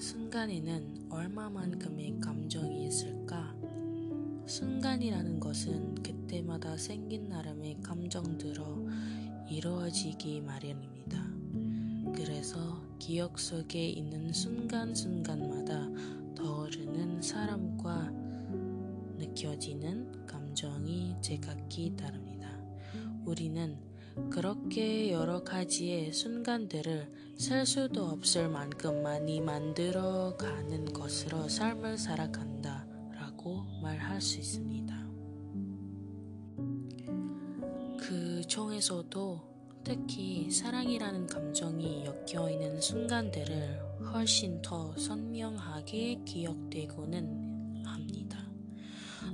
순간에는 얼마만큼의 감정이 있을까? 순간이라는 것은 그때마다 생긴 나름의 감정들로 이루어지기 마련입니다. 그래서 기억 속에 있는 순간순간마다 떠오르는 사람과 느껴지는 감정이 제각기 다릅니다. 우리는 그렇게 여러 가지의 순간들을 셀 수도 없을 만큼 많이 만들어 가는 것으로 삶을 살아간다 라고 말할 수 있습니다. 그 중에서도 특히 사랑이라는 감정이 엮여 있는 순간들을 훨씬 더 선명하게 기억되고는 합니다.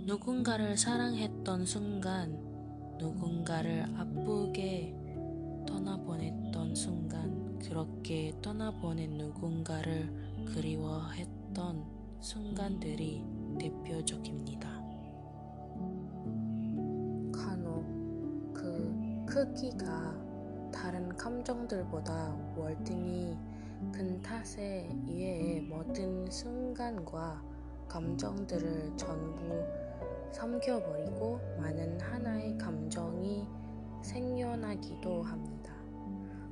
누군가를 사랑했던 순간, 누군가를 아프게 떠나보냈던 순간, 그렇게 떠나보낸 누군가를 그리워했던 순간들이 대표적입니다. 간혹 그 크기가 다른 감정들보다 월등히 큰 탓에 이외의 모든 순간과 감정들을 전부 삼켜버리고 많은 하나의 감정이 생겨나기도 합니다.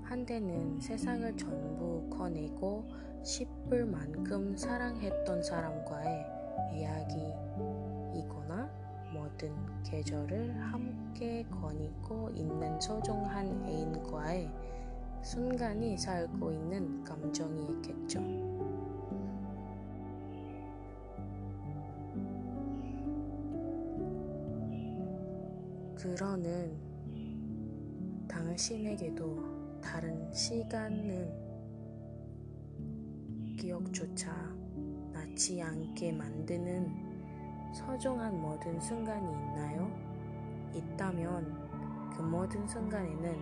한때는 세상을 전부 커내고 싶을 만큼 사랑했던 사람과의 이야기이거나 모든 계절을 함께 거니고 있는 소중한 애인과의 순간이 살고 있는 감정이겠죠. 그러는 당신에게도 다른 시간은 기억조차 나지 않게 만드는 소중한 모든 순간이 있나요? 있다면 그 모든 순간에는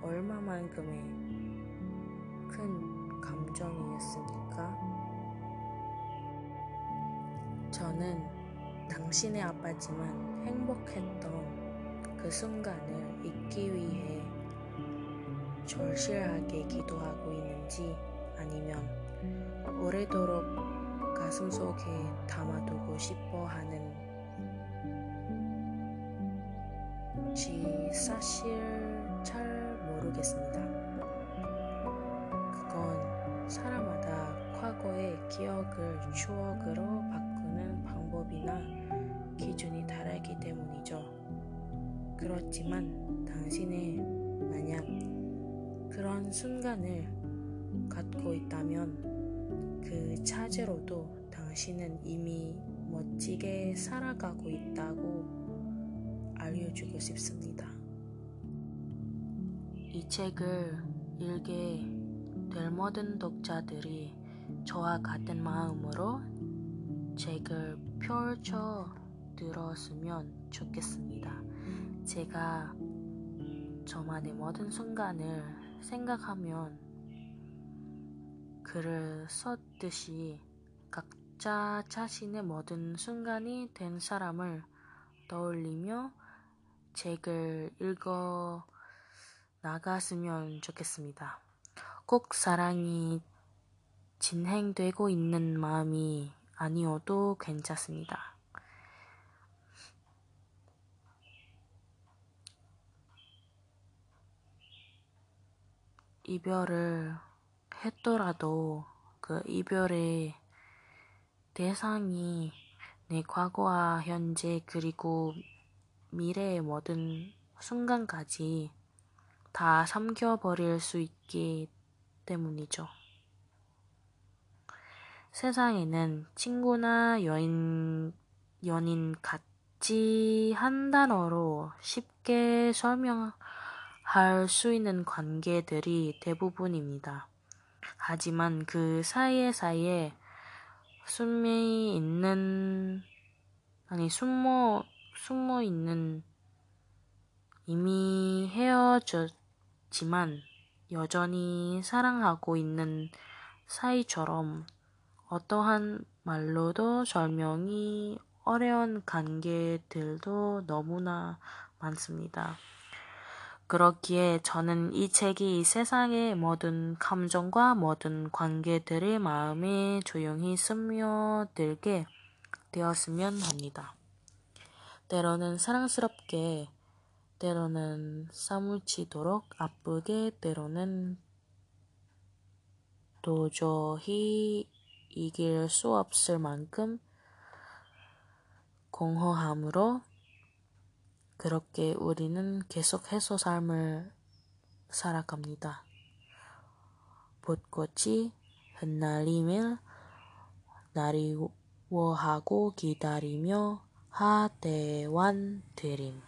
얼마만큼의 큰 감정이었습니까? 저는 당신의 아빠지만 행복했던 그 순간을 잊기 위해 절실하게 기도하고 있는지 아니면 오래도록 가슴속에 담아두고 싶어 하는지 사실 잘 모르겠습니다. 그건 사람마다 과거의 기억을 추억으로 바꾸는 방법이나 기준이 다르기 때문이죠. 그렇지만 당신의 만약 그런 순간을 갖고 있다면 그 차제로도 당신은 이미 멋지게 살아가고 있다고 알려주고 싶습니다. 이 책을 읽게 될 모든 독자들이 저와 같은 마음으로 책을 펼쳐 들었으면 좋겠습니다. 제가 저만의 모든 순간을 생각하면 글을 썼듯이 각자 자신의 모든 순간이 된 사람을 떠올리며 책을 읽어 나갔으면 좋겠습니다. 꼭 사랑이 진행되고 있는 마음이 아니어도 괜찮습니다. 이별을 했더라도 그 이별의 대상이 내 과거와 현재 그리고 미래의 모든 순간까지 다 삼켜버릴 수 있기 때문이죠. 세상에는 친구나 여인, 연인 같이 한 단어로 쉽게 설명할 수 있는 관계들이 대부분입니다. 하지만 그 사이에 숨어 있는 아니 숨어 숨어 있는 이미 헤어졌지만 여전히 사랑하고 있는 사이처럼 어떠한 말로도 설명이 어려운 관계들도 너무나 많습니다. 그렇기에 저는 이 책이 세상의 모든 감정과 모든 관계들의 마음에 조용히 스며들게 되었으면 합니다. 때로는 사랑스럽게, 때로는 사무치도록 아프게, 때로는 도저히 이길 수 없을 만큼 공허함으로 그렇게 우리는 계속해서 삶을 살아갑니다. 벚꽃이 흩날리며 나리워하고 기다리며 하대완 드림